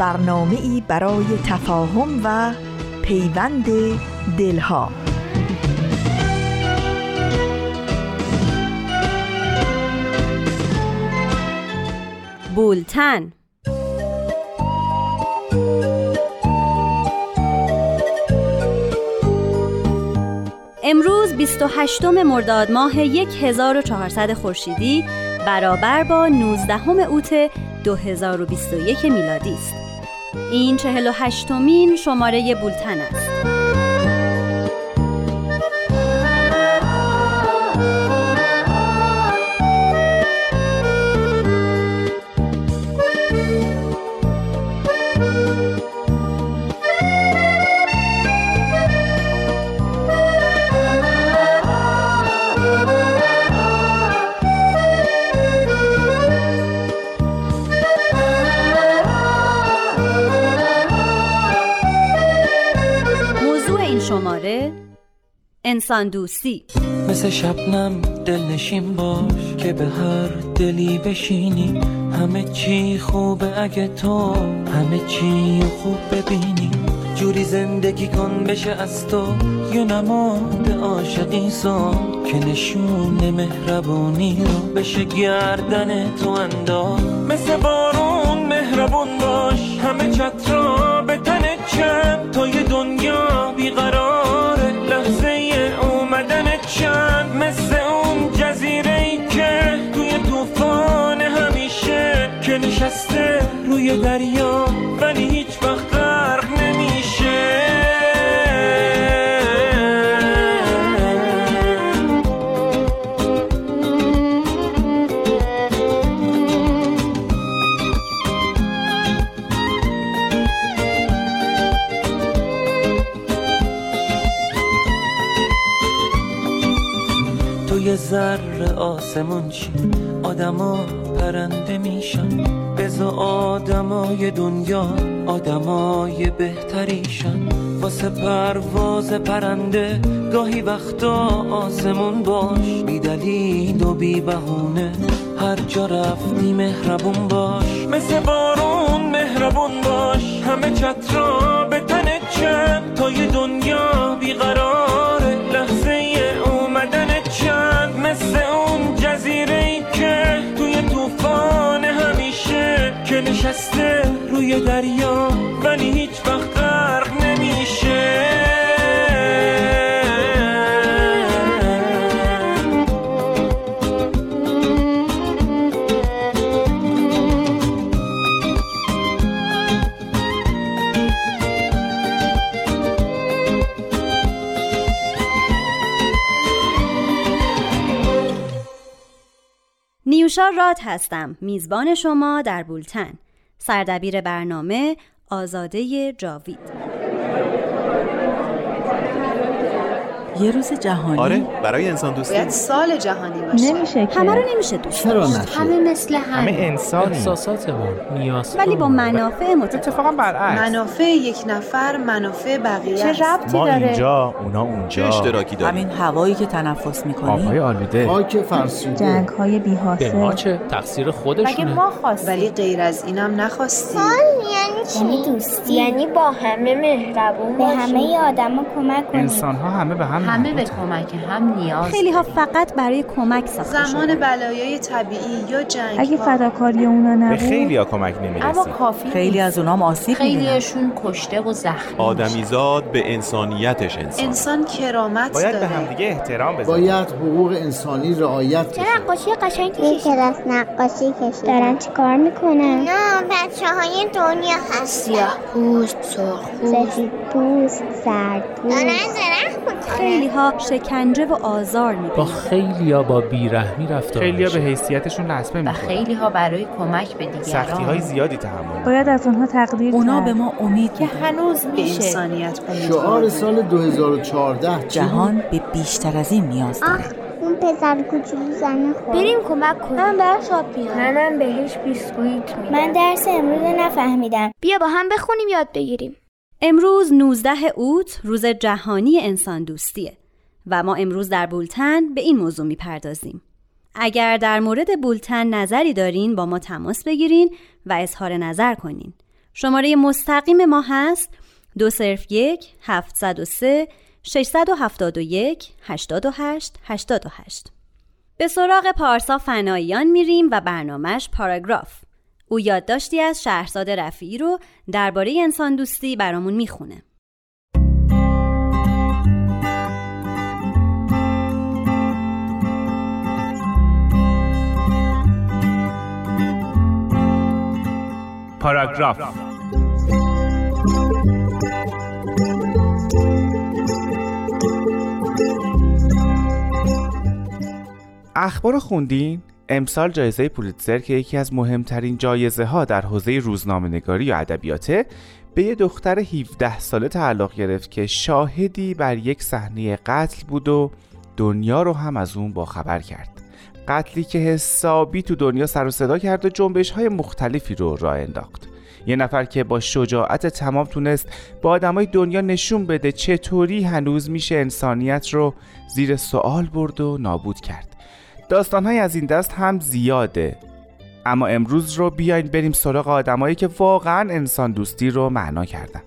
برنامه ای برای تفاهم و پیوند دلها بولتن امروز 28 مرداد ماه 1400 خورشیدی برابر با 19 اوت 2021 میلادی است. این 48 مین شماره بولتن است. انسان دوستی مثل شبنم دلنشین باش که به هر دلی بشینی. همه چی خوبه اگه تو همه چی خوب ببینی. جوری زندگی کن بشه از تو یه نماد عاشقی سان که نشون مهربونی رو بشه گردن تو انداز مثل بارون مهربون باش همه چترا به تن چند تا یه دنیا بیقراره ذره آسمون چی؟ آدما پرنده میشن. بزا آدمای دنیا آدمای بهتریشن. واسه پرواز پرنده گاهی وقتا آسمون باش. بی دلیل و بی بهونه هر جا رفتی مهربون باش. مثل بارون مهربون باش. همه چترا به تن چند تا یه دنیا بیقراره دریا ولی هیچ وقت غرق نمیشه. نیوشا راد هستم. میزبان شما در بولتن. سردبیر برنامه آزاده جاوید. یه روز جهانی. آره برای انسان دوستی. باید سال جهانی. باشه. نمیشه که. همه رو نمیشه دوست داشت. همه مثل هم. همه انسانی احساساتمون نیاز ولی با منافع متفاوت. اتفاقا برعکس. منافع یک نفر منافع بقیه چه ربطی ما داره؟ اینجا اونا اونجا. اشتراکی داریم؟ همین هوایی که تنفس می‌کنی آبهای آلوده. خاک فرسوده. جنگ های به ما بی‌حاصل چه تقصیر خودشونه؟ ما خواستیم؟ ولی غیر از اینم نخواستیم. یعنی دوستی. یعنی با همه مهربون به همه آدما کمک کنیم. انسان ها همه به هم همه به. کمک هم نیاز خیلی ها فقط برای کمک ساخته زمان. بلایای طبیعی یا جنگ اگه فداکاری اونا به نبود؟ خیلی ها کمک اما نمی‌رسیم کافی خیلی. از اونام آسیب خیلیشون کشته و زخمی آدمیزاد به انسانیتش انسان انسان کرامت باید به داره. همدیگه احترام بذاریم باید حقوق انسانی رعایت چه بشه. نقاشی قشنگی کشیدن کلاس نقاشی کشیدن دارن چیکار می‌کنن؟ اینا بچه های دنیا هست سیاه پوست سرخ سفید پوست سرد خیلی ها شکنجه و آزار با می‌بینن. خیلی ها با بیرحمی رفتار خیلی ها به. حیثیتشون لطمه و می‌خوره خیلی ها برای کمک به دیگران. سختی های زیادی تحمل باید از اونها تقدیر اونا. به ما امید که هنوز میشه. انسانیت شعار سال 2014 چی جهان به بیشتر از این نیاز داره. اون پسر کوچولو زنه خورد بریم کمک کنیم. من براش آب بیارم منم بهش بیسکویت میدم. من درس امروز نفهمیدم. بیا با هم بخونیم یاد بگیریم. امروز 19 اوت روز جهانی انسان دوستیه. و ما امروز در بولتن به این موضوع می‌پردازیم. اگر در مورد بولتن نظری دارین با ما تماس بگیرین و اظهار نظر کنین. شماره مستقیم ما هست دو صرف یک 703 671 88 88 به سراغ پارسا فناییان میریم و برنامهش پاراگراف او یادداشتی از شهرزاد رفیعی رو درباره انسان دوستی برامون می‌خونه پاراگراف اخبار خوندین؟ امسال جایزه پولیتزر که یکی از مهمترین جایزه ها در حوزه روزنامه نگاری یا ادبیاته به یه دختر 17 ساله تعلق گرفت که شاهدی بر یک صحنه قتل بود و دنیا رو هم از اون باخبر کرد قتلی که حسابی تو دنیا سر و صدا کرد و جنبش های مختلفی رو راه انداخت. یه نفر که با شجاعت تمام تونست با آدمای دنیا نشون بده چطوری هنوز میشه انسانیت رو زیر سوال برد و نابود کرد. داستانهای از این دست هم زیاده. اما امروز رو بیاین بریم سراغ آدمایی که واقعا انسان دوستی رو معنا کردن.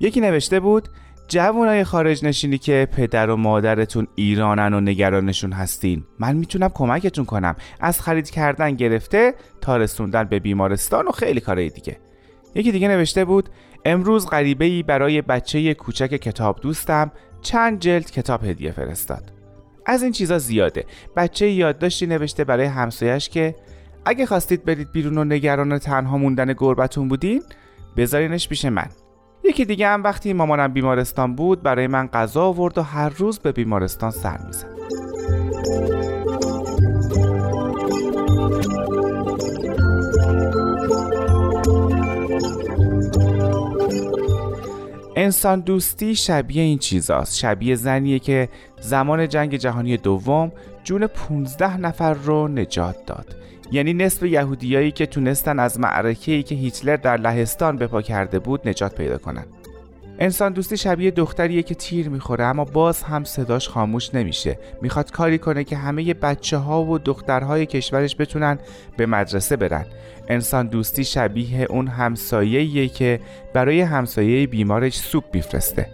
یکی نوشته بود جوانای خارج نشینی که پدر و مادرتون ایرانن و نگرانشون هستین. من می‌تونم کمکتون کنم. از خرید کردن گرفته تا رسوندن به بیمارستان و خیلی کارهای دیگه. یکی دیگه نوشته بود امروز غریبه ای برای بچه کوچک کتاب دوستم چند جلد کتاب هدیه فرستاد. از این چیزا زیاده. بچه یادداشتی نوشته برای همسایش که اگه خواستید برید بیرون و نگران تنها موندن گربتون بودین بذارینش پیش من. یکی دیگه هم وقتی مامانم بیمارستان بود برای من غذا آورد و هر روز به بیمارستان سر می‌زد. انسان دوستی شبیه این چیزاست. شبیه زنیه که زمان جنگ جهانی دوم جون 15 نفر رو نجات داد. یعنی نصف یهودیایی که تونستن از معرکه‌ای که هیتلر در لهستان بپا کرده بود نجات پیدا کنن. انسان دوستی شبیه دختریه که تیر می‌خوره اما باز هم صداش خاموش نمیشه. می‌خواد کاری کنه که همه بچه ها و دخترهای کشورش بتونن به مدرسه برن. انسان دوستی شبیه اون همسایه‌ایه که برای همسایه بیمارش سوپ میفرسته.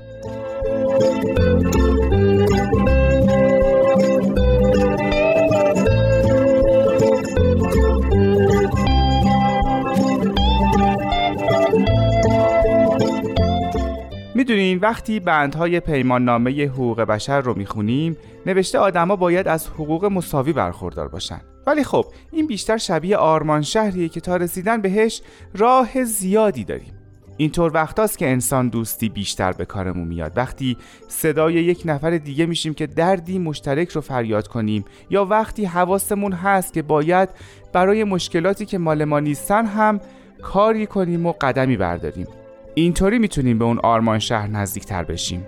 می‌دونین وقتی بندهای پیمان نامه حقوق بشر رو می‌خونیم نوشته آدما باید از حقوق مساوی برخوردار باشن. ولی خب این بیشتر شبیه آرمان شهریه که تا رسیدن بهش راه زیادی داریم. اینطور وقتاست که انسان دوستی بیشتر به کارمون میاد. وقتی صدای یک نفر دیگه میشیم که دردی مشترک رو فریاد کنیم یا وقتی حواسمون هست که باید برای مشکلاتی که مال ما نیستن هم کاری کنیم و قدمی برداریم. اینطوری می‌تونیم به اون آرمان شهر نزدیکتر بشیم.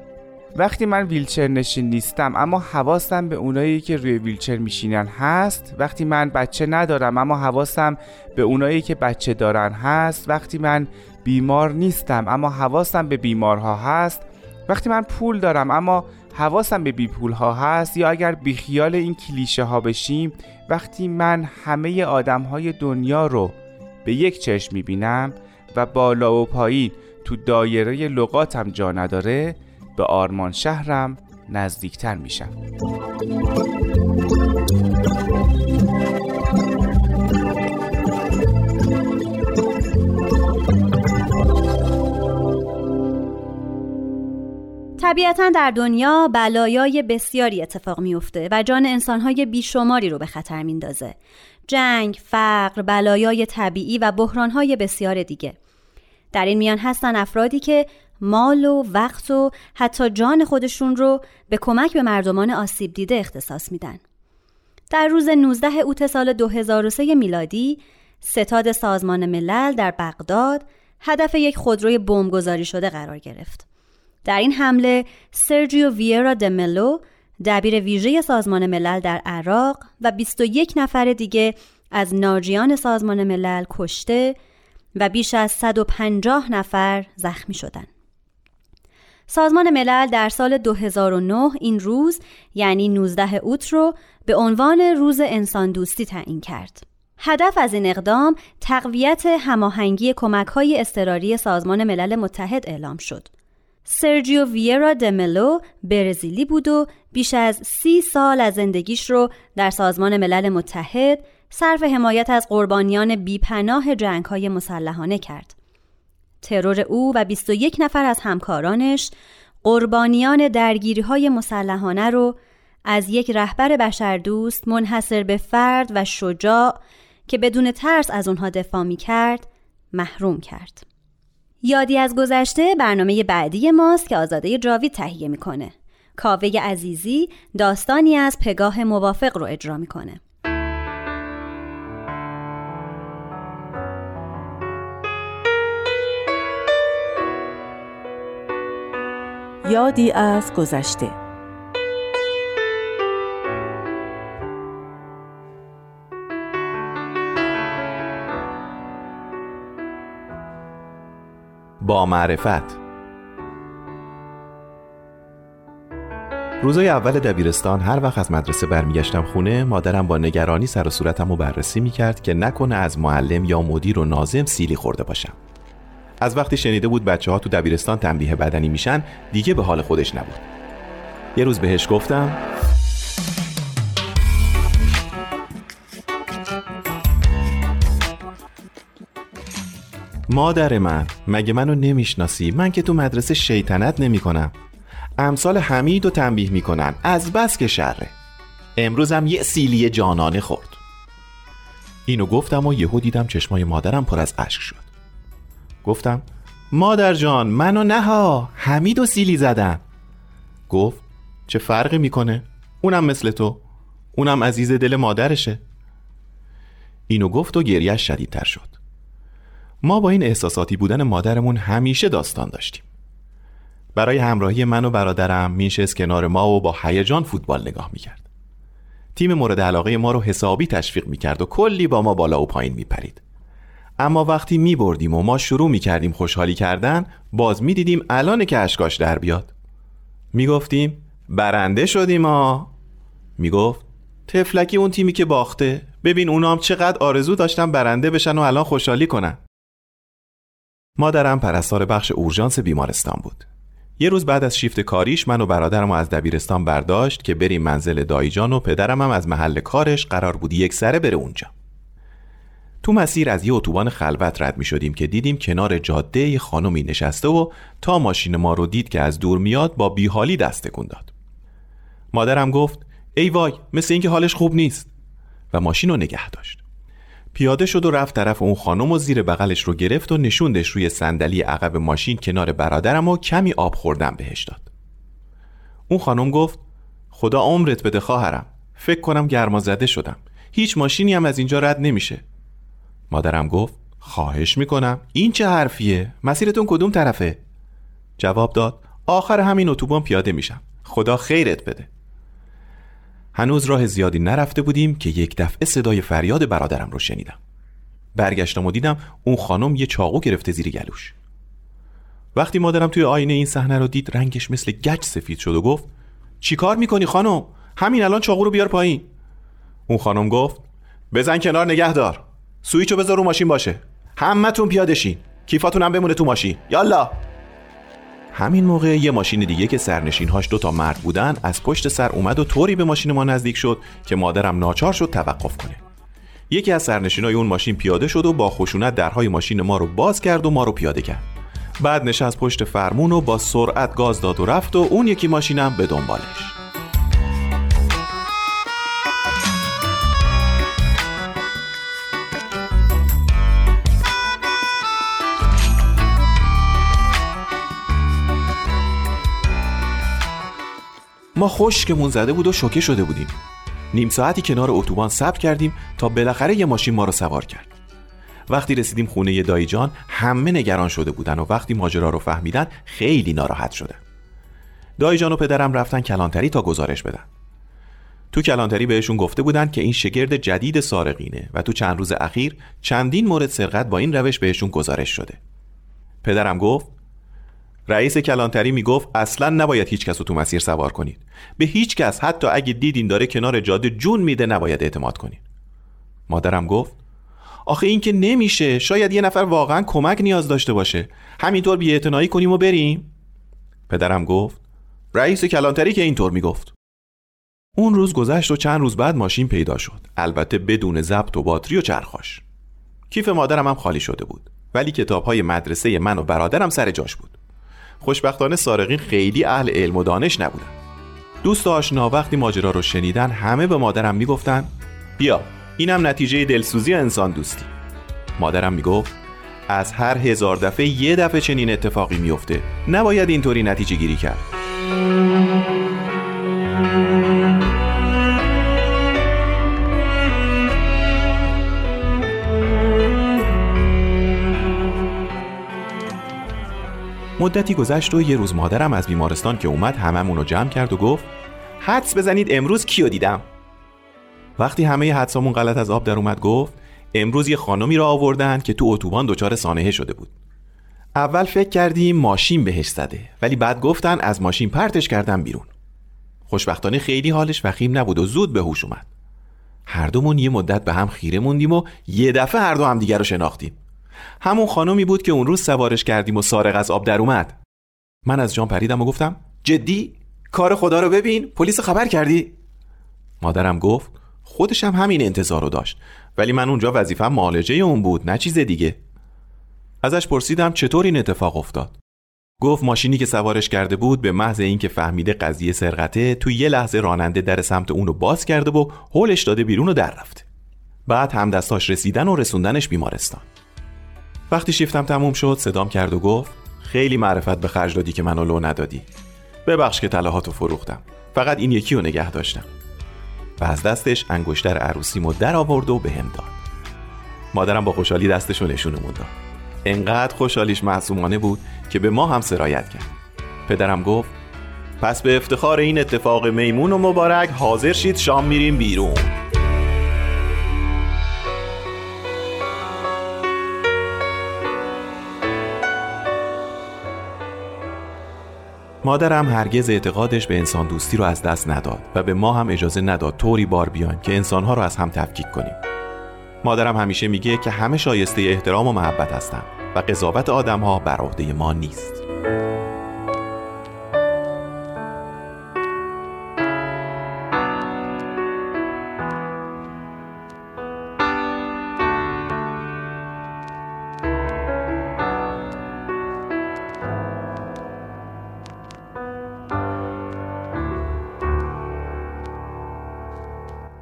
وقتی من ویلچر نشین نیستم اما حواسم به اونایی که روی ویلچر میشینن هست. وقتی من بچه ندارم اما حواسم به اونایی که بچه دارن هست. وقتی من بیمار نیستم اما حواسم به بیمارها هست. وقتی من پول دارم اما حواسم به بی پول ها هست. یا اگر بیخیال این کلیشه ها بشیم وقتی من همه آدم های دنیا رو به یک چشم می‌بینم و بالا و پایین تو دایره لغاتم جا نداره به آرمان شهرم نزدیکتر میشم طبیعتا در دنیا بلایای بسیاری اتفاق میفته و جان انسانهای بیشماری رو به خطر میندازه. جنگ، فقر، بلایای طبیعی و بحرانهای بسیار دیگه. در این میان هستن افرادی که مال و وقت و حتی جان خودشون رو به کمک به مردمان آسیب دیده اختصاص میدن. در روز 19 اوت سال 2003 میلادی ستاد سازمان ملل در بغداد هدف یک خودروی بمبگذاری شده قرار گرفت. در این حمله سرجیو ویرا دملو دبیر ویژه سازمان ملل در عراق و 21 نفر دیگه از ناجیان سازمان ملل کشته و بیش از 150 نفر زخمی شدند. سازمان ملل در سال 2009 این روز یعنی 19 اوت رو به عنوان روز انسان دوستی تعیین کرد. هدف از این اقدام تقویت هماهنگی کمک‌های اضطراری سازمان ملل متحد اعلام شد. سرجیو ویرا دملو برزیلی بود و بیش از سی سال از زندگیش رو در سازمان ملل متحد صرف حمایت از قربانیان بیپناه جنگ های مسلحانه کرد. ترور او و 21 نفر از همکارانش قربانیان درگیری های مسلحانه رو از یک رهبر بشردوست منحصر به فرد و شجاع که بدون ترس از اونها دفاع می کرد محروم کرد. یادی از گذشته برنامه بعدی ماست که آزاده جاوید تهیه می‌کنه. کاوه عزیزی داستانی از پگاه موافق رو اجرا می‌کنه. یادی از گذشته. با معرفت. روزای اول دبیرستان هر وقت از مدرسه برمیگشتم خونه مادرم با نگرانی سر و صورتم رو بررسی می‌کرد که نکنه از معلم یا مدیر و نازم سیلی خورده باشم. از وقتی شنیده بود بچه ها تو دبیرستان تنبیه بدنی میشن دیگه به حال خودش نبود. یه روز بهش گفتم مادر من مگه منو نمی‌شناسی؟ من که تو مدرسه شیطنت نمی کنم امثال حمید و تنبیه می‌کنن. از بس که شره. امروزم یه سیلی جانانه خورد. اینو گفتم و یهو دیدم چشمای مادرم پر از اشک شد. گفتم مادر جان منو نها حمید و سیلی زدن. گفت چه فرقی می‌کنه؟ اونم مثل تو اونم عزیز دل مادرشه. اینو گفت و گریش شدیدتر شد. ما با این احساساتی بودن مادرمون همیشه داستان داشتیم. برای همراهی من و برادرم میشست کنار ما و با هیجان فوتبال نگاه می‌کرد. تیم مورد علاقه ما رو حسابی تشویق می‌کرد و کلی با ما بالا و پایین میپرید. اما وقتی می بردیم و ما شروع می کردیم خوشحالی کردن باز می دیدیم الان که اشکاش در بیاد. می گفتیم برنده شدیم ها می گفت تفلکی اون تیمی که باخته. ببین اونام چقدر آرزو داشتن برنده بشن و الان خوشحالی کنن. مادرم پرستار بخش اورژانس بیمارستان بود. یه روز بعد از شیفت کاریش من و برادرم از دبیرستان برداشت که بریم منزل دایجان و پدرم هم از محل کارش قرار بود یک سره بره اونجا. تو مسیر از یه اتوبان خلوت رد می شدیم که دیدیم کنار جاده یه خانمی نشسته و تا ماشین ما رو دید که از دور میاد با بیحالی دست تکون داد. مادرم گفت ای وای مثل اینکه حالش خوب نیست. و ماشین رو نگه داشت. پیاده شد و رفت طرف اون خانم و زیر بغلش رو گرفت و نشوندش روی صندلی عقب ماشین کنار برادرم و کمی آب خوردن بهش داد. اون خانم گفت خدا عمرت بده خواهرم فکر کنم گرما زده شدم. هیچ ماشینی هم از اینجا رد نمیشه. مادرم گفت خواهش می‌کنم. این چه حرفیه؟ مسیرتون کدوم طرفه؟ جواب داد آخر همین اتوبان پیاده میشم. خدا خیرت بده. هنوز راه زیادی نرفته بودیم که یک دفعه صدای فریاد برادرم رو شنیدم. برگشتم و دیدم اون خانم یه چاقو گرفته زیر گلوش. وقتی مادرم توی آینه این صحنه رو دید رنگش مثل گچ سفید شد و گفت چیکار می‌کنی خانم؟ همین الان چاقو رو بیار پایین. اون خانم گفت بزن کنار نگه دار سویچو بذار رو ماشین باشه. همتون پیاده شین. کیفاتون هم بمونه تو ماشین. یالا! همین موقع یه ماشین دیگه که سرنشینهاش دو تا مرد بودن از پشت سر اومد و طوری به ماشین ما نزدیک شد که مادرم ناچار شد توقف کنه. یکی از سرنشینای اون ماشین پیاده شد و با خشونت درهای ماشین ما رو باز کرد و ما رو پیاده کرد. بعد نشست پشت فرمون و با سرعت گاز داد و رفت و اون یکی ماشینم به دنبالش. ما خشکمون زده بود و شوکه شده بودیم. نیم ساعتی کنار اتوبان صبر کردیم تا بالاخره یه ماشین ما رو سوار کرد. وقتی رسیدیم خونه دایی جان همه نگران شده بودن و وقتی ماجرا رو فهمیدن خیلی ناراحت شدن دایی جان و پدرم رفتن کلانتری تا گزارش بدن. تو کلانتری بهشون گفته بودن که این شگرد جدید سارقینه و تو چند روز اخیر چندین مورد سرقت با این روش بهشون گزارش شده. پدرم گفت رئیس کلانتری می‌گفت اصلا نباید هیچ کس رو تو مسیر سوار کنید. به هیچ کس حتی اگه دیدین داره کنار جاده جون میده نباید اعتماد کنید. مادرم گفت آخه این که نمیشه. شاید یه نفر واقعا کمک نیاز داشته باشه. همینطور بی کنیم و بریم. پدرم گفت رئیس کلانتری که اینطور می‌گفت. اون روز گذشت و چند روز بعد ماشین پیدا شد. البته بدون ضبط و باتری و چرخاش. کیف مادرم هم خالی شده بود. ولی کتاب های مدرسه من و برادرم سر جاش بود. خوشبختانه سارقین خیلی اهل علم و دانش نبودن. دوست آشنا وقتی ماجرا رو شنیدن همه به مادرم می‌گفتن بیا اینم نتیجه دلسوزی انسان دوستی. مادرم می‌گفت از هر هزار دفعه یه دفعه چنین اتفاقی میفته نباید اینطوری نتیجه گیری کرد. مدتی گذشت و یه روز مادرم از بیمارستان که اومد هممون رو جمع کرد و گفت حدس بزنید امروز کیو دیدم؟ وقتی همه حدسامون غلط از آب در اومد گفت امروز یه خانمی را آوردن که تو اتوبان دچار سانحه شده بود. اول فکر کردیم ماشین بهش زده ولی بعد گفتن از ماشین پرتش کردن بیرون. خوشبختانه خیلی حالش وخیم نبود و زود به هوش اومد. هر دومون یه مدت به هم خیره موندیم و یه دفعه هر دو هم دیگر رو شناختیم. همون خانمی بود که اون روز سوارش کردیم و سارق از آب در اومد. من از جان پریدم و گفتم جدی؟ کار خدا رو ببین پلیس خبر کردی؟ مادرم گفت خودش هم همین انتظار رو داشت ولی من اونجا وظیفم معالجه اون بود نه چیز دیگه. ازش پرسیدم چطور این اتفاق افتاد. گفت ماشینی که سوارش کرده بود به محض اینکه فهمیده قضیه سرقته تو یه لحظه راننده در سمت اون رو باز کرده و هولش داده بیرون و در رفته بعد هم دستاش رسیدن و رسوندنش بیمارستان. وقتی شیفتم تموم شد صدام کرد و گفت خیلی معرفت به خرج دادی که منو لو ندادی. ببخش که طلاهاتو فروختم فقط این یکی رو نگه داشتم. و از دستش انگشتر عروسیمو در آورد و بهم داد. مادرم با خوشحالی دستشو نشونمون داد انقدر خوشحالیش معصومانه بود که به ما هم سرایت کرد. پدرم گفت پس به افتخار این اتفاق میمون و مبارک حاضر شید شام میریم بیرون. مادرم هرگز اعتقادش به انسان دوستی رو از دست نداد و به ما هم اجازه نداد طوری بار بیایم که انسانها رو از هم تفکیک کنیم. مادرم همیشه میگه که همه شایسته احترام و محبت هستن و قضاوت آدمها بر عهده ما نیست.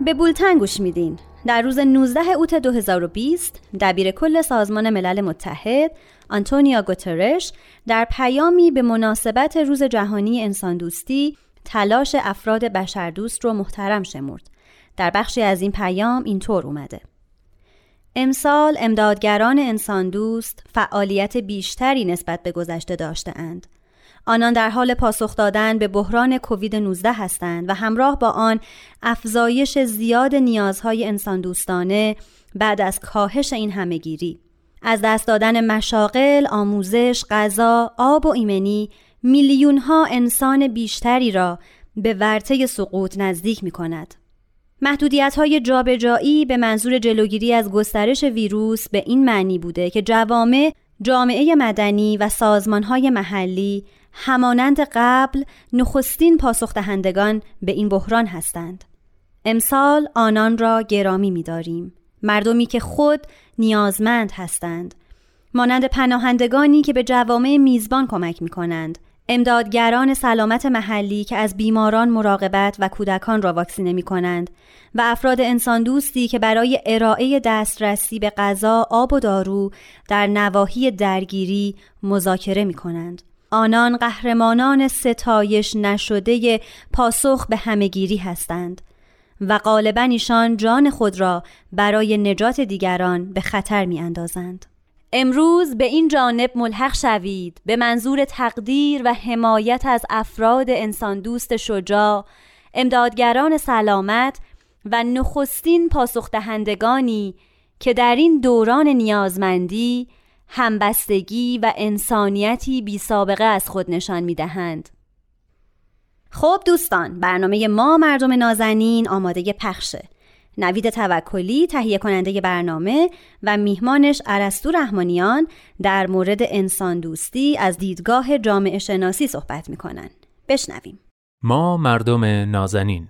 به بولتن گوش میدین. در روز 19 اوت 2020 دبیر کل سازمان ملل متحد آنتونیا گوترش در پیامی به مناسبت روز جهانی انسان دوستی تلاش افراد بشردوست رو محترم شمرد. در بخشی از این پیام اینطور اومده. امسال امدادگران انسان دوست فعالیت بیشتری نسبت به گذشته داشته اند. آنان در حال پاسخ دادن به بحران کووید 19 هستند و همراه با آن افزایش زیاد نیازهای انسان دوستانه بعد از کاهش این همهگیری از دست دادن مشاغل، آموزش، غذا، آب و ایمنی میلیون ها انسان بیشتری را به ورطه سقوط نزدیک می کند. محدودیت های جابجایی به منظور جلوگیری از گسترش ویروس به این معنی بوده که جوامع، جامعه مدنی و سازمان های محلی همانند قبل نخستین پاسخ دهندگان به این بحران هستند. امسال آنان را گرامی می‌داریم. مردمی که خود نیازمند هستند. مانند پناهندگانی که به جوامع میزبان کمک می کنند. امدادگران سلامت محلی که از بیماران مراقبت و کودکان را واکسینه می کنند و افراد انسان دوستی که برای ارائه دسترسی به غذا، آب و دارو در نواحی درگیری مذاکره می کنند. آنان قهرمانان ستایش نشده پاسخ به همهگیری هستند و غالبا ایشان جان خود را برای نجات دیگران به خطر می اندازند. امروز به این جانب ملحق شوید به منظور تقدیر و حمایت از افراد انسان دوست شجاع، امدادگران سلامت و نخستین پاسخ دهندگانی که در این دوران نیازمندی همبستگی و انسانیتی بی سابقه از خود نشان می دهند. خب دوستان برنامه ما مردم نازنین آماده پخشه. نوید توکلی تهیه کننده برنامه و میهمانش ارسطو رحمانیان در مورد انسان دوستی از دیدگاه جامعه شناسی صحبت می‌کنن بشنویم. ما مردم نازنین.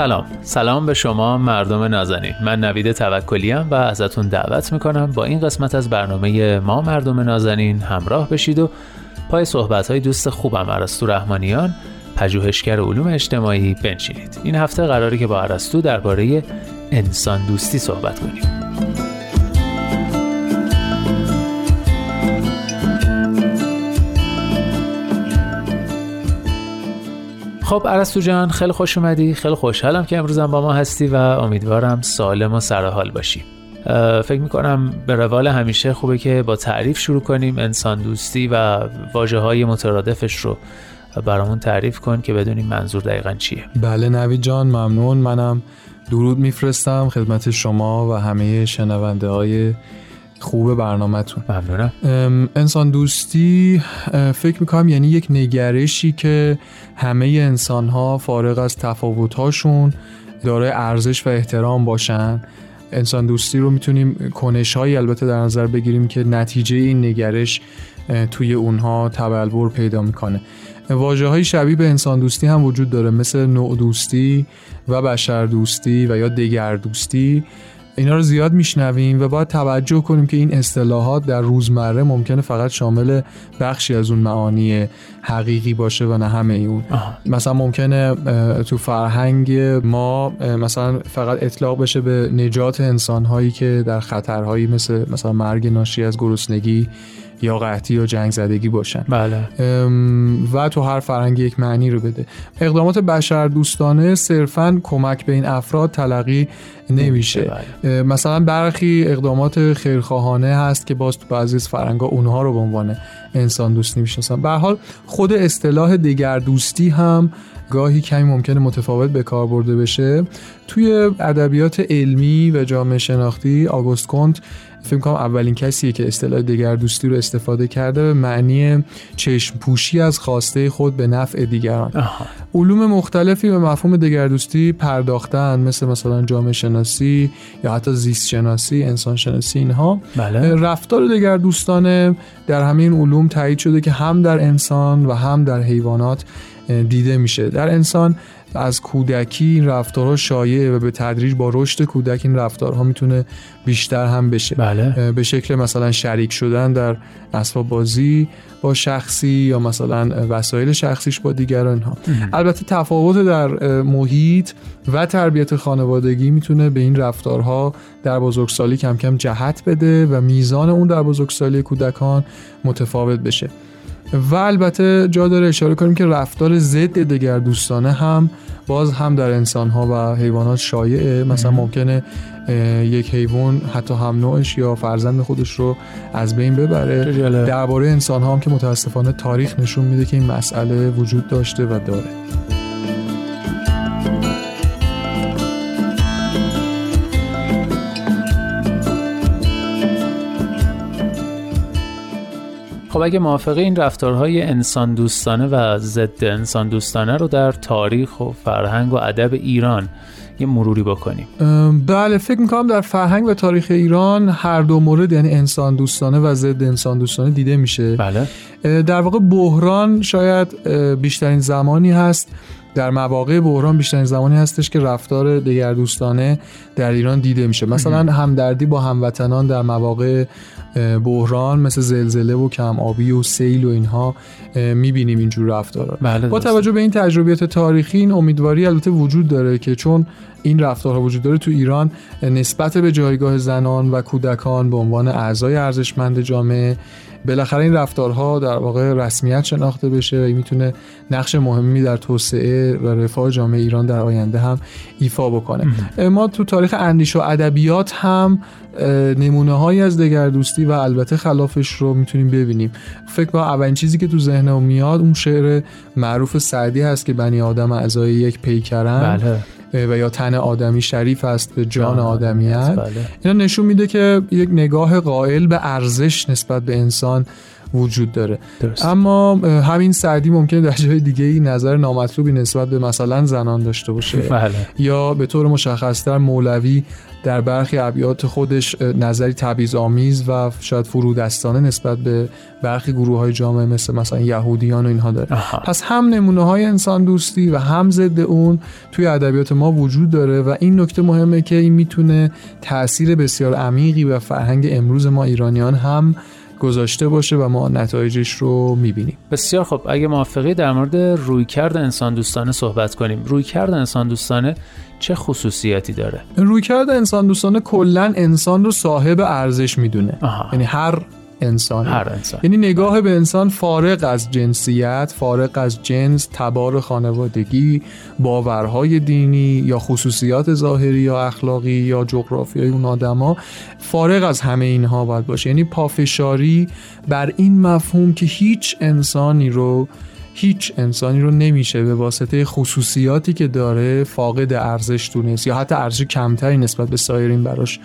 سلام. سلام به شما مردم نازنین. من نوید توکلیم و ازتون دعوت می‌کنم با این قسمت از برنامه ما مردم نازنین همراه بشید و پای صحبت های دوست خوبم عرستو رحمانیان پژوهشگر علوم اجتماعی بنشینید. این هفته قراری که با عرستو درباره انسان دوستی صحبت کنیم. خب عرستو جان خیلی خوش اومدی خیلی خوشحالم که امروزم با ما هستی و امیدوارم سالم و سرحال باشی. فکر می‌کنم به روال همیشه خوبه که با تعریف شروع کنیم انسان دوستی و واجه های مترادفش رو برامون تعریف کن که بدونیم منظور دقیقا چیه. بله نوید جان ممنون. منم درود میفرستم خدمت شما و همه شنونده های خوب برنامهتون. ممنونم انسان دوستی فکر می‌کنم یعنی یک نگرشی که همه انسان ها فارغ از تفاوت هاشون دارای ارزش و احترام باشن. انسان دوستی رو می‌تونیم کنش هایی البته در نظر بگیریم که نتیجه این نگرش توی اونها تبلور پیدا می‌کنه. واجه های شبیه به انسان دوستی هم وجود داره مثل نوع دوستی و بشر دوستی و یا دگر دوستی اینا رو زیاد میشنویم و باید توجه کنیم که این اصطلاحات در روزمره ممکنه فقط شامل بخشی از اون معانی حقیقی باشه و نه همه اون. مثلا ممکنه تو فرهنگ ما مثلا فقط اطلاق بشه به نجات انسانهایی که در خطرهایی مثل مثلا مرگ ناشی از گرسنگی یا قحطی یا جنگ زدگی باشن. بله. و تو هر فرهنگ یک معنی رو بده. اقدامات بشر دوستانه صرفا کمک به این افراد تلقی نمیشه. بله. مثلا برخی اقدامات خیرخواهانه هست که باز تو بعضی از فرهنگ‌ها اونها رو به عنوان انسان دوستی می‌شناسن. به حال خود اصطلاح دیگر دوستی هم گاهی کمی ممکنه متفاوت به کار برده بشه. توی ادبیات علمی و جامعه شناختی آگوست کنت فکر کنم اولین کسیه که اصطلاح دیگر دوستی رو استفاده کرده به معنی چشم پوشی از خواسته خود به نفع دیگران. علوم مختلفی به مفهوم دیگر دوستی پرداختن مثل مثلا جامعه شناسی یا حتی زیست شناسی انسان شناسی اینها. بله. رفتار دیگر دوستانه در همین علوم تایید شده که هم در انسان و هم در حیوانات دیده میشه. در انسان از کودکی این رفتارها شایعه و به تدریج با رشد کودک این رفتارها می‌تونه بیشتر هم بشه. بله. به شکل مثلا شریک شدن در اسباب بازی با شخصی یا مثلا وسایل شخصیش با دیگران ها. البته تفاوت در محیط و تربیت خانوادگی می‌تونه به این رفتارها در بزرگسالی کم کم جهت بده و میزان اون در بزرگسالی کودکان متفاوت بشه. و البته جا داره اشاره کنیم که رفتار ضد دیگر دوستانه هم باز هم در انسان ها و حیوانات شایعه. مثلا ممکنه یک حیوان حتی هم نوعش یا فرزند خودش رو از بین ببره. درباره انسان ها هم که متاسفانه تاریخ نشون میده که این مسئله وجود داشته و داره. خب اگه موافقه این رفتارهای انسان دوستانه و ضد انسان دوستانه رو در تاریخ و فرهنگ و ادب ایران یه مروری بکنیم. بله فکر می‌کنم در فرهنگ و تاریخ ایران هر دو مورد یعنی انسان دوستانه و ضد انسان دوستانه دیده میشه. بله. در واقع بحران شاید بیشترین زمانی هست. در مواقع بحران بیشترین زمانی هستش که رفتار دگردوستانه در ایران دیده میشه. مثلا همدردی با هموطنان در مواقع بحران مثل زلزله و کم آبی و سیل و اینها می‌بینیم اینجور رفتارا. بله با توجه به این تجربیات تاریخی این امیدواری البته وجود داره که چون این رفتارها وجود داره تو ایران نسبت به جایگاه زنان و کودکان به عنوان اعضای ارزشمند جامعه بالاخره این رفتارها در واقع رسمیت شناخته بشه و می‌تونه نقش مهمی در توسعه و رفاه جامعه ایران در آینده هم ایفا بکنه. ما تو تاریخ اندیشه و ادبیات هم نمونه هایی از دگردوستی و البته خلافش رو می‌تونیم ببینیم. فکر با اولین چیزی که تو ذهنم میاد اون شعر معروف سعدی هست که بنی آدم اعضای یک پیکرن. بله. و یا تن آدمی شریف است به جان آدمیت بله. اینا نشون میده که یک نگاه قائل به ارزش نسبت به انسان وجود داره درست. اما همین سعدی ممکنه در جای دیگه ای نظر نامطلوبی نسبت به مثلا زنان داشته باشه بله. یا به طور مشخصتر مولوی در برخی ابیات خودش نظری تبعیض آمیز و شاید فرودستانه نسبت به برخی گروه های جامعه مثل مثلا یهودیان و اینها داره آها. پس هم نمونه های انسان دوستی و هم ضد اون توی ادبیات ما وجود داره و این نکته مهمه که این می‌تونه تاثیر بسیار عمیقی و فرهنگ امروز ما ایرانیان هم گذاشته باشه و ما نتایجش رو می‌بینیم. بسیار خب اگه موافقی در مورد رویکرد انسان دوستانه صحبت کنیم. رویکرد انسان دوستانه چه خصوصیتی داره؟ رویکرد انسان دوستانه کلا انسان رو صاحب ارزش می‌دونه. یعنی هر انسان هر انسان یعنی نگاه به انسان فارغ از جنسیت فارغ از جنس تبار خانوادگی باورهای دینی یا خصوصیات ظاهری یا اخلاقی یا جغرافیایی اون آدما فارغ از همه اینها باید باشه. یعنی پافشاری بر این مفهوم که هیچ انسانی رو هیچ انسانی رو نمیشه به واسطه خصوصیاتی که داره فاقد ارزش دونست یا حتی ارزش کمتری نسبت به سایرین براش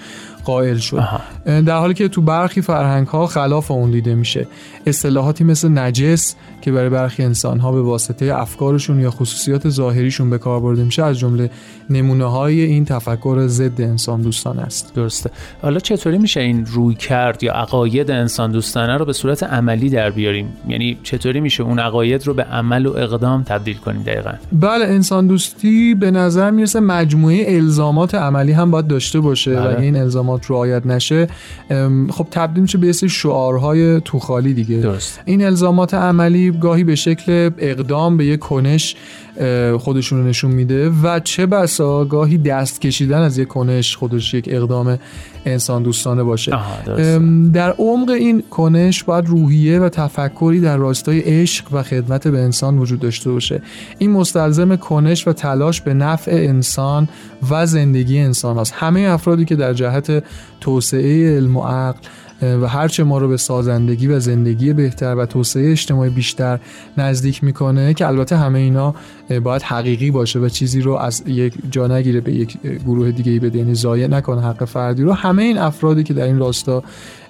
قائل شد. در حالی که تو برخی فرهنگ ها خلاف اون دیده میشه. اصطلاحاتی مثل نجس که برای برخی انسان ها به واسطه افکارشون یا خصوصیات ظاهریشون به کار برده میشه از جمله نمونه های این تفکر ضد انسان دوستانه است. درسته. حالا چطوری میشه این روی کرد یا عقاید انسان دوستانه رو به صورت عملی در بیاریم؟ یعنی چطوری میشه اون عقاید رو به عمل و اقدام تبدیل کنیم دقیقا؟ بله انسان دوستی به نظر می‌رسه مجموعه الزامات عملی هم باید داشته باشه بله. و این الزامات رعایت نشه. خب تبدیل میشه به سری شعارهای توخالی دیگه. درست. این الزامات عملی گاهی به شکل اقدام به یک کنش خودشون رو نشون میده و چه بسا گاهی دست کشیدن از یک کنش خودش یک اقدام انسان دوستانه باشه. در عمق این کنش باید روحیه و تفکری در راستای عشق و خدمت به انسان وجود داشته باشه. این مستلزم کنش و تلاش به نفع انسان و زندگی انسان هست همه افرادی که در جهت توسعه علم و عقل و هرچه ما رو به سازندگی و زندگی بهتر و توسعه اجتماعی بیشتر نزدیک می‌کنه که البته همه اینا باید حقیقی باشه و چیزی رو از یک جا نگیره به یک گروه دیگه بده. یعنی ضایع نکنه حق فردی رو. همه این افرادی که در این راستا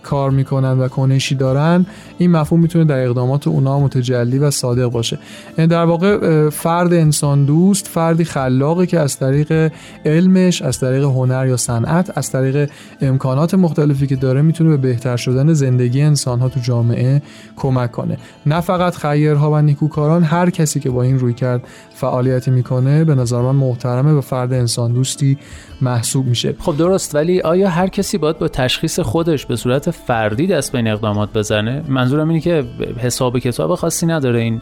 کار می‌کنن و کنشی دارن این مفهوم می‌تونه در اقدامات اونا متجلی و صادق باشه. یعنی در واقع فرد انسان دوست فردی خلاقی که از طریق علمش از طریق هنر یا صنعت از طریق امکانات مختلفی که داره می‌تونه به بهتر شدن زندگی انسان ها تو جامعه کمک کنه. نه فقط خیرها و نیکوکاران هر کسی که با این روی کرد فعالیتی می‌کنه به نظر من محترمه و فرد انسان دوستی محسوب میشه. خب درست ولی آیا هر کسی باید با تشخیص خودش به صورت فردی دست به این اقدامات بزنه؟ منظورم اینه که حساب کتاب خاصی نداره این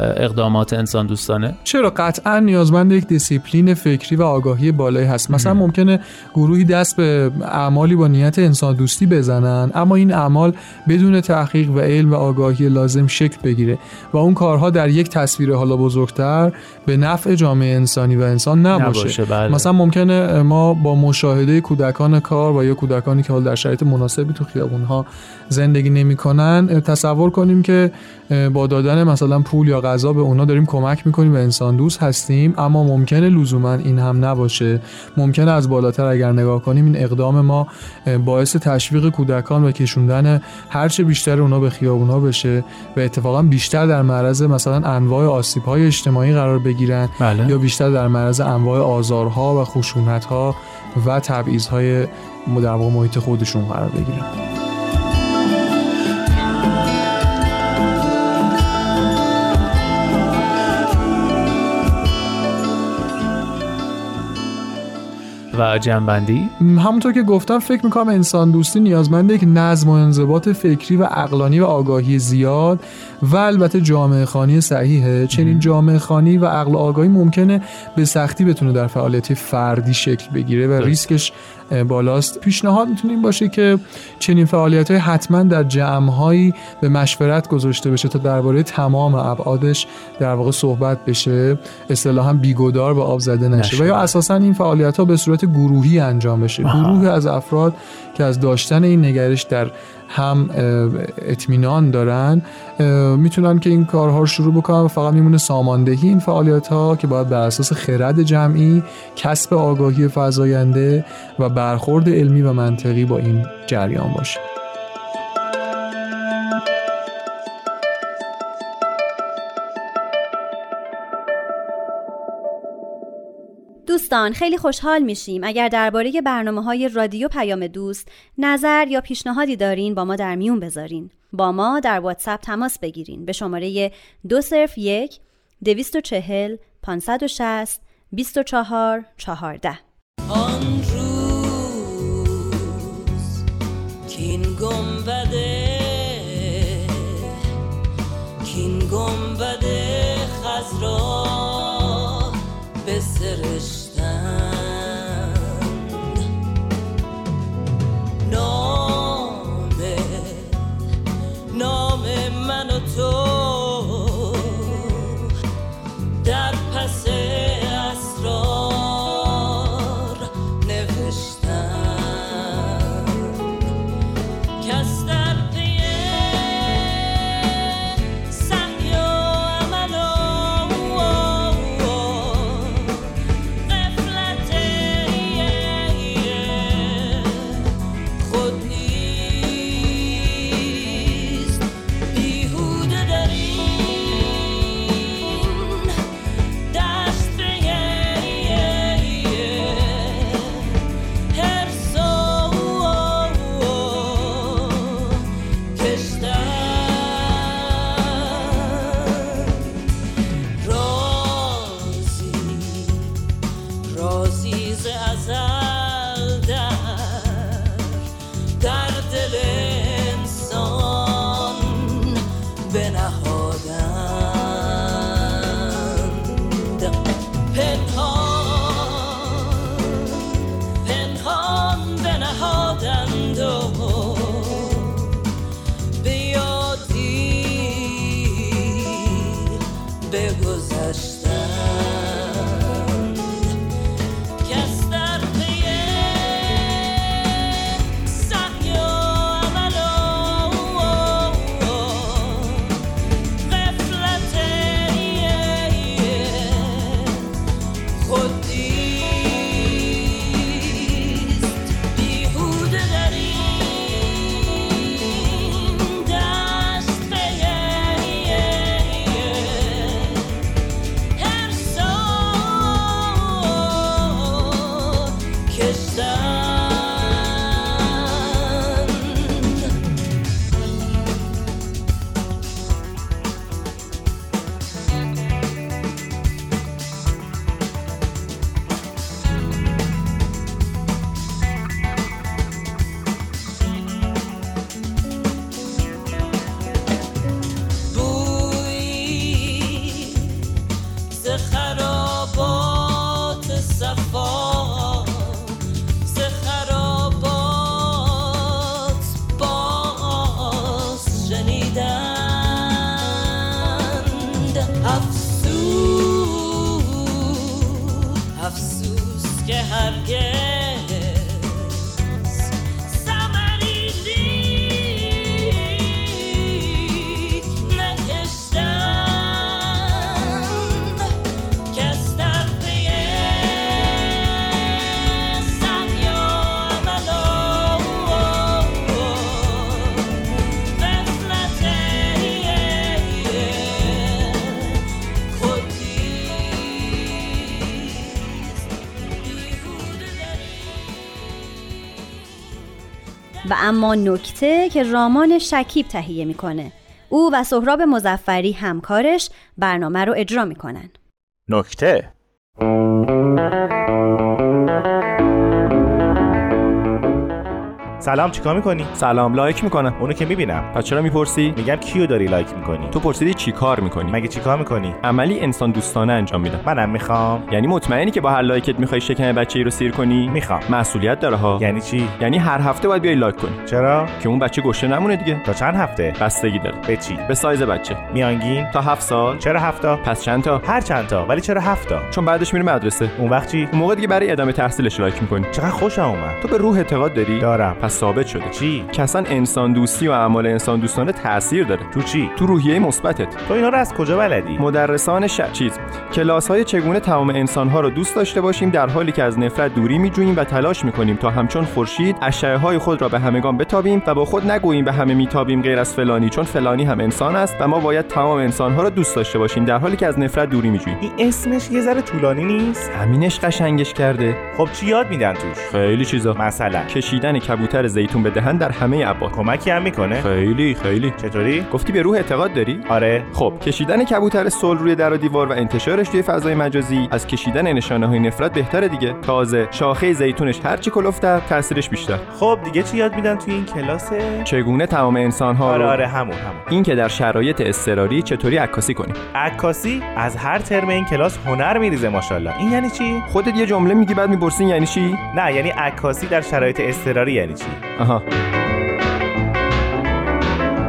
اقدامات انسان دوستانه؟ چرا قطعا نیازمند یک دیسیپلین فکری و آگاهی بالایی هست؟ مثلا ممکنه گروهی دست به اعمالی با نیت انسان دوستی بزنن اما این اعمال بدون تحقیق و علم و آگاهی لازم شکل بگیره و اون کارها در یک تصویر حالا بزرگتر به نفع جامعه انسانی و انسان نباشه, نباشه بله. مثلا ممکنه ما با مشاهده کودکان کار و یا کودکانی که حال در شرایط مناسبی تو خیابونها زندگی نمی‌کنن تصور کنیم که با دادن مثلا پول یا غذا به اونا داریم کمک می‌کنیم و انسان دوست هستیم اما ممکنه لزوما این هم نباشه ممکنه از بالاتر اگر نگاه کنیم این اقدام ما باعث تشویق کودکان و کشوندن هرچه بیشتر اونا به خیابونا بشه و اتفاقا بیشتر در معرض مثلا انواع آسیب های اجتماعی قرار بگیرن بله. یا بیشتر در معرض انواع آزارها و خشونتها و تبعیض‌های در واقع محیط خودشون قرار بگیرن و جنبندی؟ همونطور که گفتم فکر می‌کنم انسان دوستی نیازمند یک نظم و انضباط فکری و عقلانی و آگاهی زیاد و البته جامعه خانی صحیحه. چنین جامعه خانی و عقل آگاهی ممکنه به سختی بتونه در فعالیت فردی شکل بگیره و ریسکش بالاست. پیشنهاد می‌تونه این باشه که چنین فعالیت های حتما در جمع به مشورت گذاشته بشه تا درباره تمام ابعادش در واقع صحبت بشه. اصطلاحا بیگودار به آب زده نشه. و یا اساسا این فعالیت ها به صورت گروهی انجام بشه. گروه از افراد که از داشتن این نگرش در هم اطمینان دارن. می‌تونن که این کارها رو شروع بکنن و فقط میمونه ساماندهی این فعالیت ها که باید بر اساس خرد جمعی کسب آگاهی فضاینده و برخورد علمی و منطقی با این جریان باشه. دوستان خیلی خوشحال میشیم. اگر درباره برنامه های رادیو پیام دوست نظر یا پیشنهادی دارین با ما در میون بذارین. با ما در واتساپ تماس بگیرین. به شماره دو صرف یک دویست و چهل پانصد و شست بیست و چهار چهارده. آن روز کین گمبده کین گمبده خزرا به سرش افسوس افسوس که هرگز و اما نکته که رامان شکیب تهیه می‌کنه. او و سهراب مظفری همکارش برنامه رو اجرا می‌کنن. نکته. سلام چیکار می‌کنی؟ سلام لایک می‌کنم. اونو که می‌بینم. پس چرا می‌پرسی؟ میگم کیو داری لایک می‌کنی؟ تو پرسیدی چیکار می‌کنی؟ مگه چیکار می‌کنی؟ عملی انسان دوستانه انجام میدم. منم می‌خوام. یعنی مطمئنی که با هر لایکت می‌خوای شکم بچه ای رو سیر کنی؟ می‌خوام. مسئولیت داره ها. یعنی چی؟ یعنی هر هفته باید بیای لایک کنی. چرا؟ که اون بچه گشنه نمونه دیگه. تا چند هفته؟ بستگی داره. به چی؟ به سایز بچه. میانگین؟ تا هفت سال. چرا هفتا پس چند تا؟ هر چند تا. ولی چرا هفتا چون بعدش میره مدرسه. اون وقت چی؟ اون موقع دیگه برای ادامه تحصیلش لایک می‌کنی. چقدر خوشم اومد. تو به روح اعتقاد داری؟ دارم. پس ثابت شده. چی؟ که اصلا انسان دوستی و اعمال انسان دوستانه تاثیر داره. تو چی؟ تو روحیه مثبتت. تو اینا رو از کجا بلدی؟ مدرسان ش... چیز. کلاس های چگونه تمام انسان ها رو دوست داشته باشیم در حالی که از نفرت دوری میجوییم و تلاش می‌کنیم تا همچون خورشید اشعه های خود را به همگان بتابیم و با خود نگوییم به همه میتابیم غیر از فلانی چون فلانی هم انسان است و ما باید تمام انسان ها را دوست داشته باشیم در حالی که از نفرت دوری میجوییم. این اسمش یه ذره طولانی نیست؟ همینش قشنگش کرده. خب چی یاد میدن توش؟ خیلی چیزا. مثلا. کشیدن کبوتر زیتون به دهن در همه ابعاد کمکی هم می‌کنه؟ خیلی خیلی. چطوری؟ گفتی به روح اعتقاد داری؟ آره. خب کشیدن کبوتر صلح روی در و دیوار و انتشارش توی فضای مجازی از کشیدن نشانه های نفرت بهتره دیگه. تازه شاخه زیتونش هرچی کلفتر تاثیرش بیشتر. خب دیگه چی یاد میدن توی این کلاس؟ چگونه تمام انسان ها آره رو آره همون همون. این که در شرایط اضطراری چطوری عکاسی کنیم عکاسی از هر ترم این کلاس هنر میریزه ماشاءالله. این یعنی چی؟ خودت یه جمله میگی بعد می‌پرسین یعنی چی؟ نه یعنی عکاسی در شرایط اضطراری یعنی چی؟ آها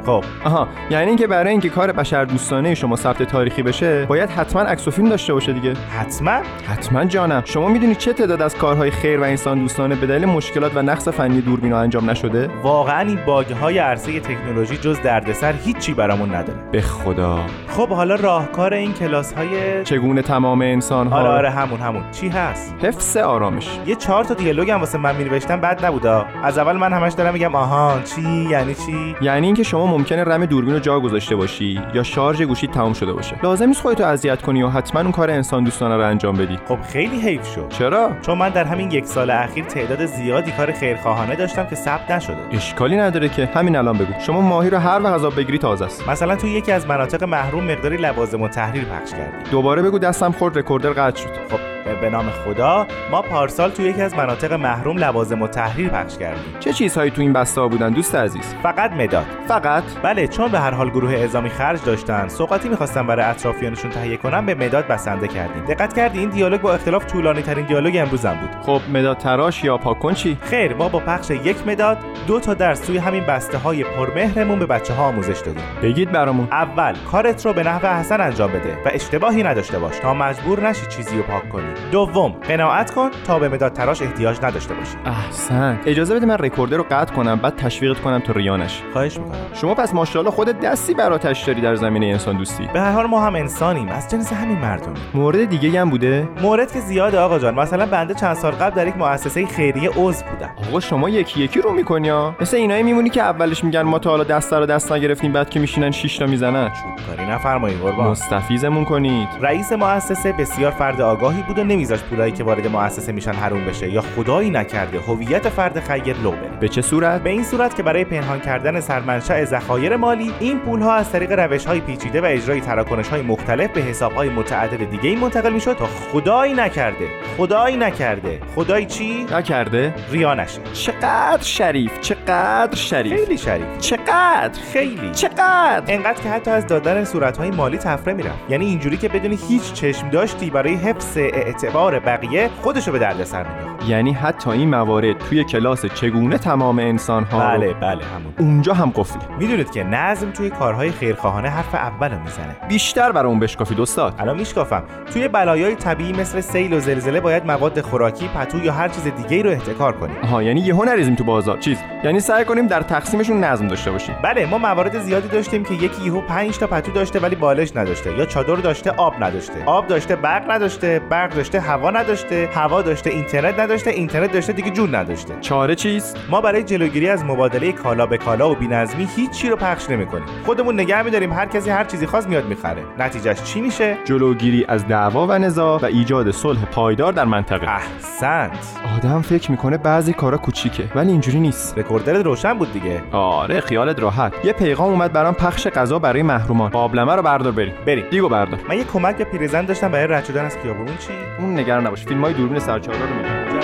خب. آها یعنی اینکه برای اینکه کار بشر دوستانه شما ثبت تاریخی بشه باید حتما عکس و فیلم داشته باشه دیگه. حتما؟ حتما جانم. شما می‌دونید چه تعداد از کارهای خیر و انسان دوستانه به دلیل مشکلات و نقص فنی دوربین انجام نشده؟ واقعا این باگ های عرصه تکنولوژی جز دردسر هیچی برامون نداره. به خدا. خب حالا راهکار این کلاس های چگونه تمام انسان ها آره آره همون همون. چی هست؟ حفظ آرامش. یه چهار تا دیالوگ هم واسه من مینوشتم بد نبودا. از اول من همش دارم میگم آها چی؟ یعنی چی؟ یعنی اینکه شما ممکنه رم دوربین رو جا گذاشته باشی یا شارژ گوشی تمام شده باشه. لازم نیست خودتو اذیت کنی و حتما اون کار انسان دوستانه رو انجام بدی. خب خیلی حیف شد. چرا؟ چون من در همین یک سال اخیر تعداد زیادی کار خیرخواهانه داشتم که ثبت نشده. اشکالی نداره که. همین الان بگو. شما ماهی رو هر وقت بگیری تازه است. مثلا تو یکی از مناطق محروم مقداری لوازم و تحریر پخش کردی. دوباره بگو دستم خورد رکوردر قطع شد. خب. به نام خدا ما پارسال تو یکی از مناطق محروم لوازم و تحریر پخش کردیم. چه چیزهایی تو این بسته ها بودن دوست عزیز؟ فقط مداد. فقط؟ بله چون به هر حال گروه اعزامی خرج داشتن سوقاتی می‌خواستن برای اطرافیانشون تهیه کنن به مداد بسنده کردیم. دقت کردی؟ این دیالوگ با اختلاف طولانی ترین دیالوگ امروزم بود. خب مداد تراش یا پاکن چی؟ خیر ما با پخش یک مداد دو تا درس توی همین بسته های پرمهرمون به بچه ها آموزش دادیم. بگید برامون. اول کارت رو به نحو حسن انجام بده و اشتباهی نداشته باش. تا مجبور نشی چیزی رو پاک کنی. دوم قناعت کن تا به مداد تراش احتیاج نداشته باشی. احسن. اجازه بده من رکوردر رو قطع کنم بعد تشویقت کنم تو ریانش. خواهش می‌کنم. شما پس ماشاءالله خودت دستی براتش داری در زمینه انسان دوستی. به هر حال ما هم انسانیم. از جنس همین مردم مورد دیگه هم بوده؟ مورد که زیاده آقا جان. مثلا بنده چند سال قبل در یک مؤسسه خیریه عضو بودم. آقا شما یکی یکی رو می‌کنی ها؟ مثل اینایی میمونی که اولش میگن ما تا حالا دست رو دست نگرفتیم بعد که میشینن شش تا می‌زنن. چوب کاری نفرمایید قربان. مستفیزمون کنید. رئیس مؤسسه بسیار فرد آگاهی بود و نمیذاشت پولایی که وارد مؤسسه میشن حروم بشه. یا خدایی نکرده هویت فرد خیر لو به چه صورت؟ به این صورت که برای پنهان کردن سرمنشأ ذخایر مالی این پول ها از طریق روش های پیچیده و اجرای تراکنش های مختلف به حساب های متعدد دیگه منتقل می‌شد تا خدایی نکرده. خدایی نکرده. خدایی چی؟ نکرده. ریا نشه. چقدر شریف چقدر شریف. خیلی شریف. چقدر. خیلی. چقدر. انقدر که حتی از دادن صورت های مالی تفره میرم یعنی اینجوری که بدونی هیچ چشم داشتی برای حفظ اعتبار بقیه خودشو به دردسر مینداخت. یعنی حتی این موارد توی کلاس چگونه تمام انسان ها بله بله همون. اونجا هم قفله می‌دونید که نظم توی کارهای خیرخواهانه حرف اولو می‌زنه. بیشتر برای اون بشکافید استاد. الان میشکافم. توی بلایای طبیعی مثل سیل و زلزله باید مواد خوراکی پتو یا هر چیز دیگه ای رو احتکار کنیم. آها یعنی یهو نریزیم تو بازار. چیز. یعنی سعی کنیم در تقسیمشون نظم داشته باشیم. بله ما موارد زیادی داشتیم که یکی یهو 5 تا پتو داشته ولی بالش نداشته یا چادر داشته آب نداشته. آب داشته برق نداشته برق داشته هوا نداشته هوا داشته اینترنت نداشته اینترنت داشته دیگه جون نداشته. چاره چیست؟ ما برای جلوگیری از مبادله کالا به کالا و بی‌نظمی هیچی رو پخش نمی‌کنیم. خودمون نگه می‌داریم هر کسی هر چیزی خواست میاد می‌خره. نتیجهش چی میشه؟ جلوگیری از دعوا و نزاع و ایجاد صلح پایدار در منطقه. احسنت. آدم فکر می‌کنه بعضی کارا کوچیکه ولی اینجوری نیست. رکوردرت روشن بود دیگه. آره خیالت راحت. یه پیغام اومد برام پخش غذا برای محرومان. قابلمه رو بردار بریم. بریم. دیگو بردار. من یه کمک به پیرزن داشتم برای رد شدن از خیابون. چی؟ اون نگران نباش. فیلمای دوربین سرچالا رو می‌بینم.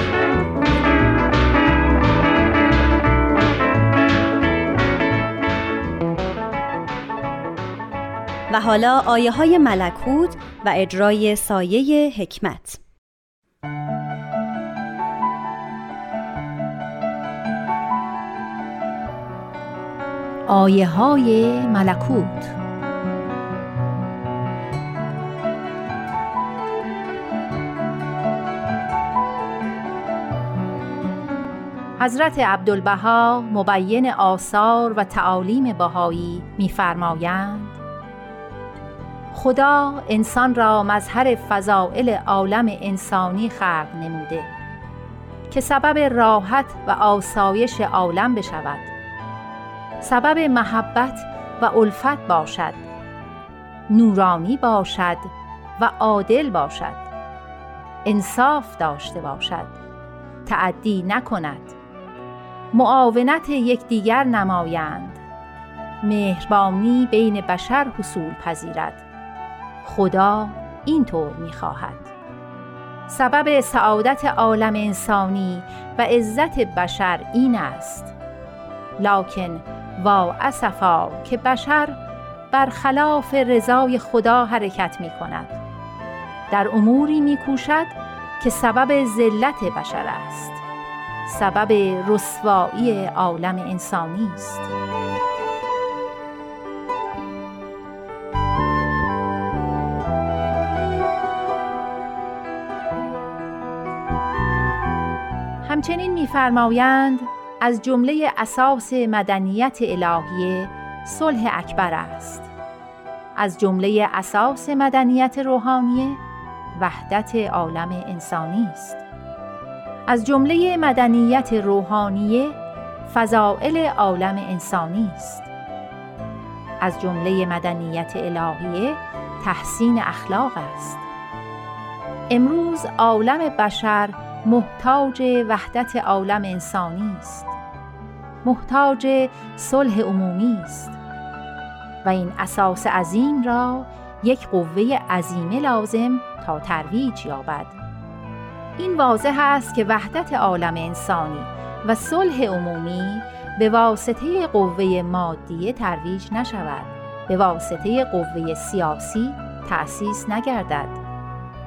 و حالا آیه های ملکوت و اجرای سایه حکمت. آیه های ملکوت حضرت عبدالبها مبین آثار و تعالیم بهایی می‌فرمایند. خدا انسان را مظهر فضائل عالم انسانی خلق نموده که سبب راحت و آسایش عالم بشود سبب محبت و الفت باشد نورانی باشد و عادل باشد انصاف داشته باشد تعدی نکند. معاونت یکدیگر نمایند. مهربانی بین بشر حصول پذیرد. خدا اینطور می‌خواهد. سبب سعادت عالم انسانی و عزت بشر این است. لکن وا اسفا که بشر برخلاف رضای خدا حرکت می کند در اموری می کوشد که سبب ذلت بشر است. سبب رسوایی عالم انسانی است. همچنین می‌فرمایند از جمله اساس مدنیت الهیه صلح اکبر است. از جمله اساس مدنیت روحانیه وحدت عالم انسانی است. از جمله مدنیت روحانیه فضائل عالم انسانی است. از جمله مدنیت الهیه تحسین اخلاق است. امروز عالم بشر محتاج وحدت عالم انسانی است. محتاج صلح عمومی است. و این اساس عظیم را یک قوه عظیمه لازم تا ترویج یابد. این واضح است که وحدت عالم انسانی و صلح عمومی به واسطه قوه مادیه ترویج نشود به واسطه قوه سیاسی تأسیس نگردد.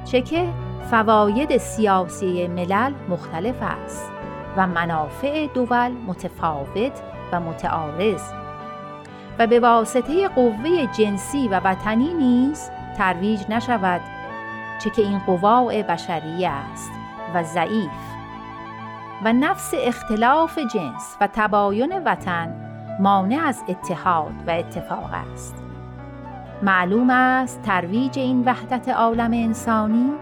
چه که فواید سیاسی ملل مختلف است و منافع دول متفاوت و متعارض. و به واسطه قوه جنسی و وطنی نیز ترویج نشود چه که این قواع بشری است. و ضعیف. و نفس اختلاف جنس و تباین وطن مانع از اتحاد و اتفاق است. معلوم است ترویج این وحدت عالم انسانی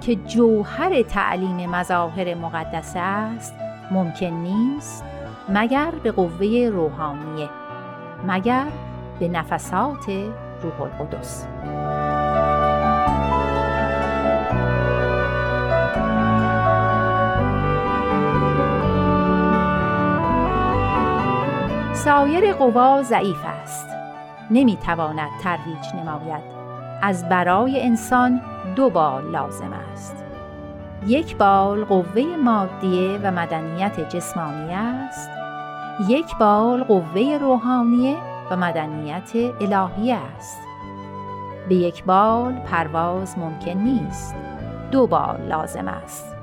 که جوهر تعلیم مظاهر مقدسه است ممکن نیست مگر به قوه روحانیه مگر به نفسات روح القدس. سایر قوا ضعیف است. نمی‌تواند ترویج نماید. از برای انسان دو بال لازم است. یک بال قوه مادیه و مدنیت جسمانی است. یک بال قوه روحانیه و مدنیت الهی است. به یک بال پرواز ممکن نیست. دو بال لازم است.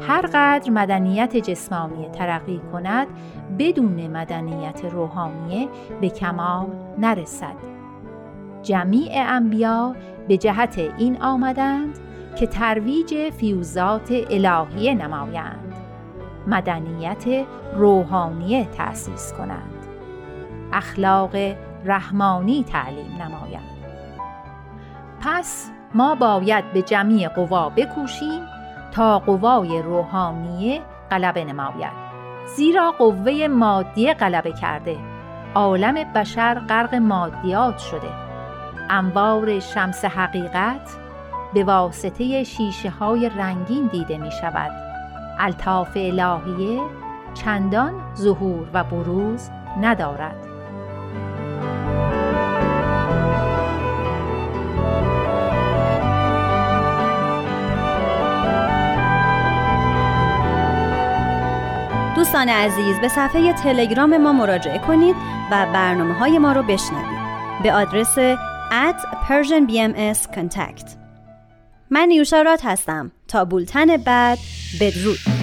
هر قدر مدنیت جسمانی ترقی کند بدون مدنیت روحانیه به کمال نرسد. جمیع انبیا به جهت این آمدند که ترویج فیوزات الهیه نمایند. مدنیت روحانیه تأسیس کنند. اخلاق رحمانی تعلیم نمایند. پس ما باید به جمیع قوا بکوشیم تا قوای روحانیه غلبه نماید زیرا قوه مادیه غلبه کرده عالم بشر غرق مادیات شده. انبار شمس حقیقت به واسطه شیشه های رنگین دیده می شود الطاف الهیه چندان ظهور و بروز ندارد. دوستان عزیز به صفحه تلگرام ما مراجعه کنید و برنامه های ما رو بشنوید. به آدرس at Persian BMS Contact من نیوشا هستم. تا بولتن بعد بدرود.